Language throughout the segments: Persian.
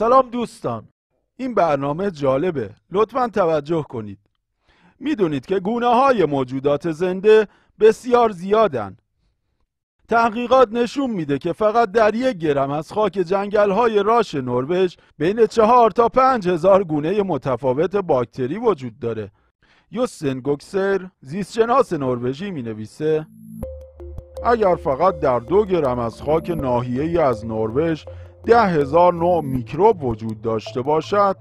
سلام دوستان. این برنامه جالبه. لطفا توجه کنید. می‌دونید که گونه های موجودات زنده بسیار زیادن. تحقیقات نشون میده که فقط در یک گرم از خاک جنگل های راش نروژ بین چهار تا پنج هزار گونه متفاوت باکتری وجود داره. یوسن گوکسر زیستشناس نروژی می نویسه اگر فقط در دو گرم از خاک ناحیه از نروژ ده هزار نوع میکروب وجود داشته باشد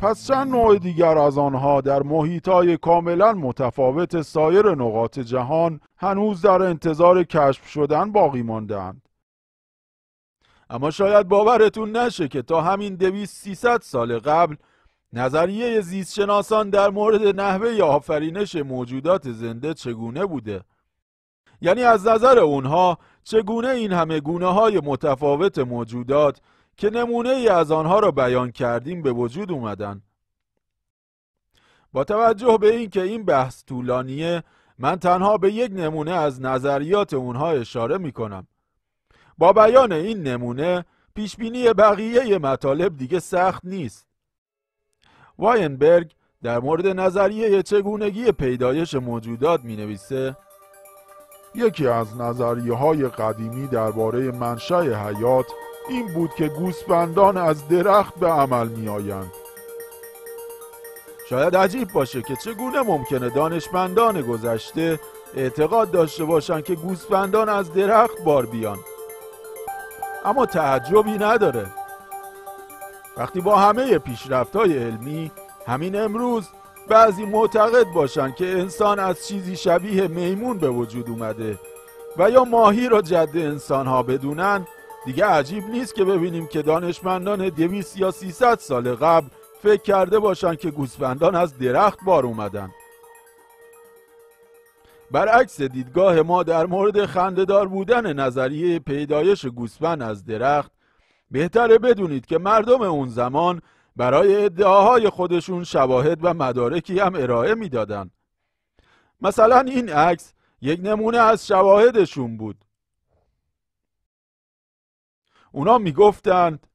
پس چند نوع دیگر از آنها در محیطهای کاملا متفاوت سایر نقاط جهان هنوز در انتظار کشف شدن باقی ماندهاند. اما شاید باورتون نشه که تا همین دویست سیصد سال قبل نظریه زیستشناسان در مورد نحوه آفرینش موجودات زنده چگونه بوده یعنی از نظر اونها چگونه این همه گونه های متفاوت موجودات که نمونه ای از آنها را بیان کردیم به وجود اومدن؟ با توجه به اینکه این بحث طولانیه من تنها به یک نمونه از نظریات اونها اشاره می کنم با بیان این نمونه پیشبینی بقیه مطالب دیگه سخت نیست. واینبرگ در مورد نظریه چگونگی پیدایش موجودات می نویسه یکی از نظریه های قدیمی درباره منشأ حیات این بود که گوسفندان از درخت به عمل می آیند. شاید عجیب باشه که چگونه ممکنه دانشمندان گذشته اعتقاد داشته باشند که گوسفندان از درخت بار بیان اما تعجبی نداره وقتی با همه پیشرفت های علمی همین امروز بعضی معتقد باشند که انسان از چیزی شبیه میمون به وجود اومده و یا ماهی را جد انسان ها بدونن دیگه عجیب نیست که ببینیم که دانشمندان دویست یا سیصد سال قبل فکر کرده باشند که گوسفندان از درخت بار اومدن. برعکس دیدگاه ما در مورد خندهدار بودن نظریه پیدایش گوسفند از درخت بهتره بدونید که مردم اون زمان برای ادعاهای خودشون شواهد و مدارکی هم ارائه می‌دادند. مثلا این عکس یک نمونه از شواهدشون بود اونا می‌گفتند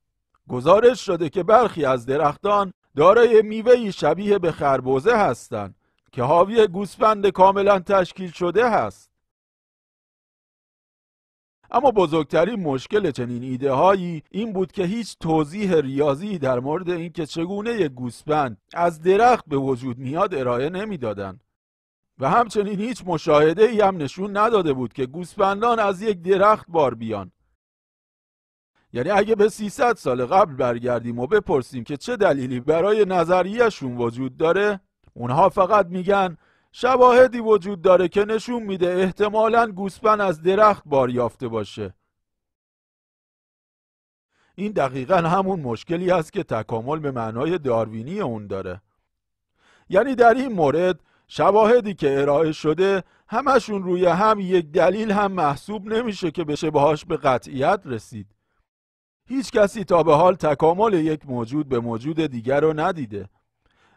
گزارش شده که برخی از درختان دارای میوهی شبیه به خربوزه هستند که حاوی گوسفند کاملا تشکیل شده هست اما بزرگترین مشکل چنین ایده هایی این بود که هیچ توضیح ریاضی در مورد اینکه چگونه یک گوسفند از درخت به وجود میاد ارائه نمی‌دادند. و همچنین هیچ مشاهده ای هم نشون نداده بود که گوسفندان از یک درخت بار بیان. یعنی اگه به 300 سال قبل برگردیم و بپرسیم که چه دلیلی برای نظریهشون وجود داره اونها فقط میگن شواهدی وجود داره که نشون میده احتمالا گوسفند از درخت بار یافته باشه. این دقیقا همون مشکلی است که تکامل به معنای داروینی اون داره. یعنی در این مورد شواهدی که ارائه شده همشون روی هم یک دلیل هم محسوب نمیشه که بشه باهاش به قطعیت رسید. هیچ کسی تا به حال تکامل یک موجود به موجود دیگر رو ندیده.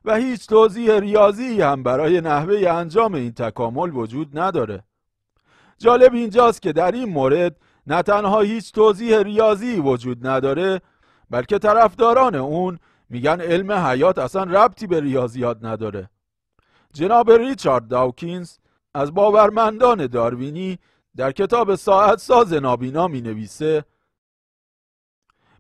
و هیچ توضیح ریاضی هم برای نحوه انجام این تکامل وجود نداره. جالب اینجاست که در این مورد نه تنها هیچ توضیح ریاضی وجود نداره بلکه طرفداران اون میگن علم حیات اصلا ربطی به ریاضیات نداره. جناب ریچارد داوکینز از باورمندان داروینی در کتاب ساعت ساز نابینا می نویسه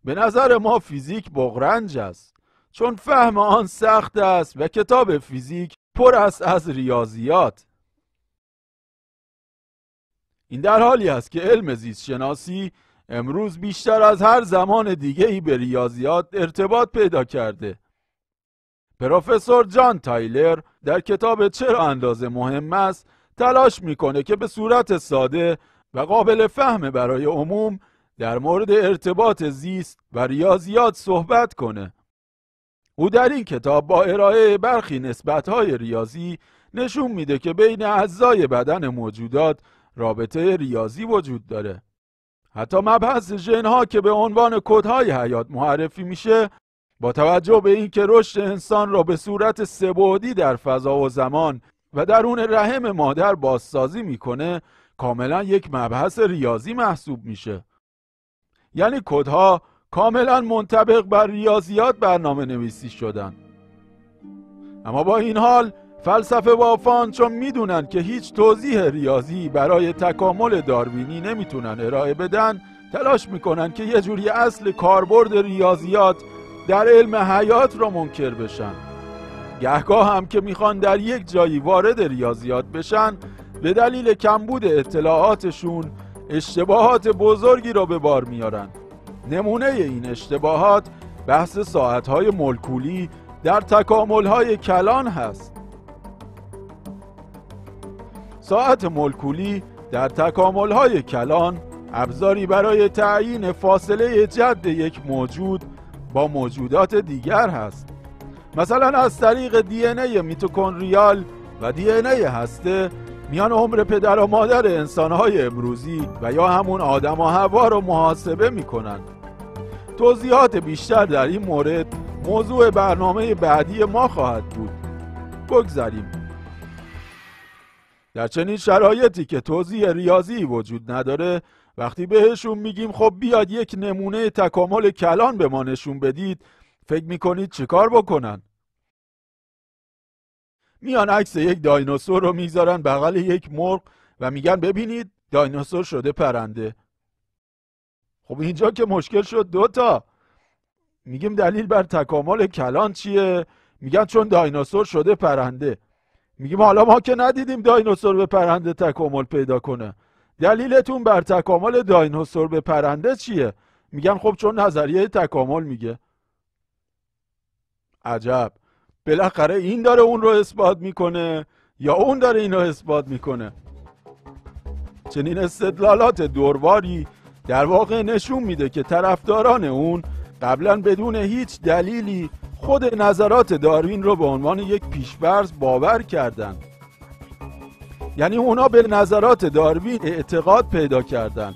به نظر ما فیزیک بغرنج است. چون فهم آن سخت است و کتاب فیزیک پر است از ریاضیات. این در حالی است که علم زیست شناسی امروز بیشتر از هر زمان دیگه ای به ریاضیات ارتباط پیدا کرده. پروفسور جان تایلر در کتاب چرا اندازه مهم است تلاش می‌کنه که به صورت ساده و قابل فهم برای عموم در مورد ارتباط زیست و ریاضیات صحبت کنه. او در این کتاب با ارائه برخی نسبتهای ریاضی نشون میده که بین اجزای بدن موجودات رابطه ریاضی وجود داره. حتی مبحث ژنها که به عنوان کدهای حیات معرفی میشه با توجه به اینکه رشد انسان را به صورت سبودی در فضا و زمان و درون رحم مادر بازسازی می‌کنه کاملا یک مبحث ریاضی محسوب میشه. یعنی کدها کاملا منطبق بر ریاضیات برنامه نویسی شدن. اما با این حال فلسفه بافان چون می‌دونن که هیچ توضیح ریاضی برای تکامل داروینی نمی‌تونن ارائه بدن. تلاش می‌کنن که یه جوری اصل کاربرد ریاضیات در علم حیات را منکر بشن. گهگاه هم که می‌خوان در یک جایی وارد ریاضیات بشن به دلیل کمبود اطلاعاتشون اشتباهات بزرگی را به بار میارن نمونه این اشتباهات بحث ساعتهای ملکولی در تکاملهای کلان هست. ساعت ملکولی در تکاملهای کلان ابزاری برای تعیین فاصله جد یک موجود با موجودات دیگر هست. مثلا از طریق دی ای میتوکندریال و دی ای هسته میان عمر پدر و مادر انسانهای امروزی و یا همون آدم و هوا رو محاسبه می‌کنن توضیحات بیشتر در این مورد موضوع برنامه بعدی ما خواهد بود. بگذاریم. در چنین شرایطی که توضیح ریاضی وجود نداره وقتی بهشون میگیم خب بیاد یک نمونه تکامل کلان به ما نشون بدید فکر می‌کنید چیکار بکنن؟ میان عکس یک دایناسور رو می‌ذارن بغل یک مرغ و میگن ببینید دایناسور شده پرنده. خب اینجا که مشکل شد دوتا میگیم دلیل بر تکامل کلان چیه؟ میگن چون دایناسور شده پرنده. میگیم حالا ما که ندیدیم دایناسور به پرنده تکامل پیدا کنه. دلیلتون بر تکامل دایناسور به پرنده چیه؟ میگن خب چون نظریه تکامل میگه. عجب. بالاخره این داره اون رو اثبات می‌کنه یا اون داره این رو اثبات می‌کنه؟ چنین استدلالات دورواری در واقع نشون میده که طرفداران اون قبلا بدون هیچ دلیلی خود نظرات داروین رو به عنوان یک پیشبرز باور کردند یعنی اونا به نظرات داروین اعتقاد پیدا کردند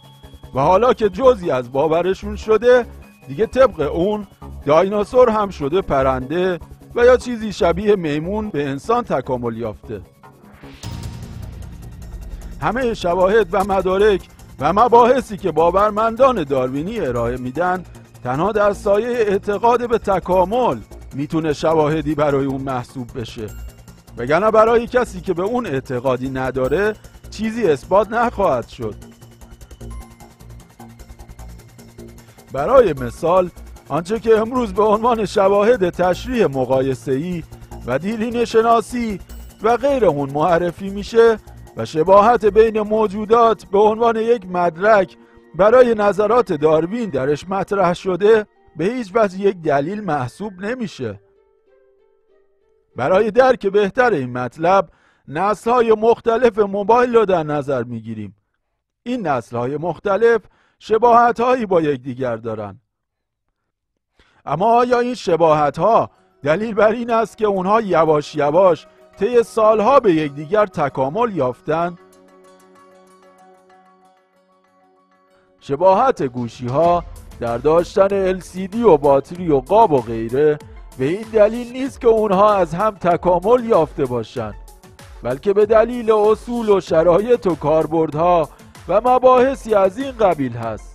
و حالا که جزی از باورشون شده دیگه طبق اون دایناسور هم شده پرنده و یا چیزی شبیه میمون به انسان تکامل یافته. همه شواهد و مدارک و مباحثی که باورمندان داروینی ارائه میدن تنها در سایه اعتقاد به تکامل می‌تونه شواهدی برای اون محسوب بشه. وگرنه برای کسی که به اون اعتقادی نداره چیزی اثبات نخواهد شد. برای مثال آنچه که امروز به عنوان شواهد تشریح مقایسه‌ای و دیلین شناسی و غیر اون معرفی میشه و شباهت بین موجودات به عنوان یک مدرک برای نظرات داروین درش مطرح شده به هیچ وجه یک دلیل محسوب نمیشه. برای درک بهتر این مطلب نسل های مختلف موبایل رو در نظر می‌گیریم. این نسل های مختلف شباهت هایی با یکدیگر دارند. اما آیا این شباهت ها دلیل بر این است که اونها یواش یواش طی سالها به یکدیگر تکامل یافتند شباهت گوشی ها در داشتن LCD و باتری و قاب و غیره به این دلیل نیست که اونها از هم تکامل یافته باشند بلکه به دلیل اصول و شرایط و کاربردها و مباحثی از این قبیل هست.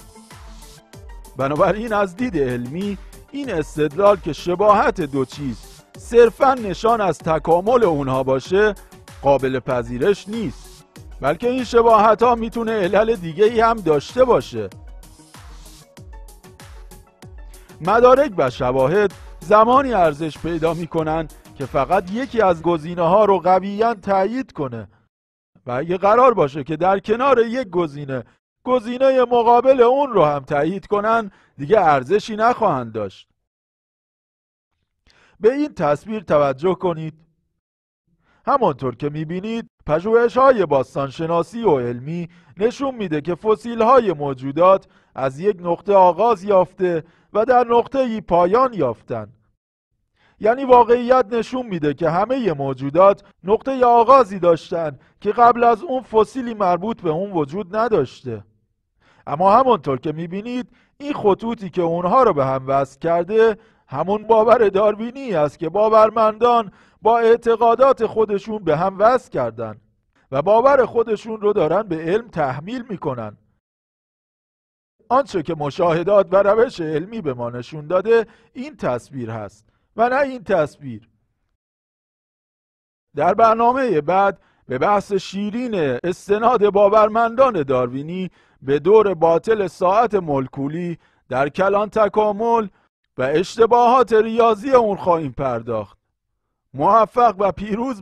بنابراین از دید علمی این استدلال که شباهت دو چیز صرفا نشان از تکامل اونها باشه قابل پذیرش نیست. بلکه این شباهت ها می‌تونه علل دیگه ای هم داشته باشه. مدارک و شواهد زمانی ارزش پیدا می‌کنن که فقط یکی از گزینه ها رو قویا تایید کنه. و اگه قرار باشه که در کنار یک گزینه گزینه مقابل اون رو هم تایید کنن دیگه ارزشی نخواهند داشت. به این تصویر توجه کنید. همانطور که می‌بینید پژوهش های باستانشناسی و علمی نشون میده که فسیل های موجودات از یک نقطه آغاز یافته و در نقطه ای پایان یافتن. یعنی واقعیت نشون میده که همه موجودات نقطه آغازی داشتن که قبل از اون فسیلی مربوط به اون وجود نداشته. اما همانطور که می‌بینید این خطوطی که اونها رو به هم وصل کرده همون باور داروینی است که باورمندان با اعتقادات خودشون به هم وصل کردن و باور خودشون رو دارن به علم تحمیل می‌کنن. آنچه که مشاهدات و روش علمی به ما نشون داده این تصویر هست و نه این تصویر. در برنامه بعد به بحث شیرین استناد باورمندان داروینی به دور باطل ساعت ملکولی در کلان تکامل و اشتباهات ریاضی اون خواهیم پرداخت. موفق و پیروز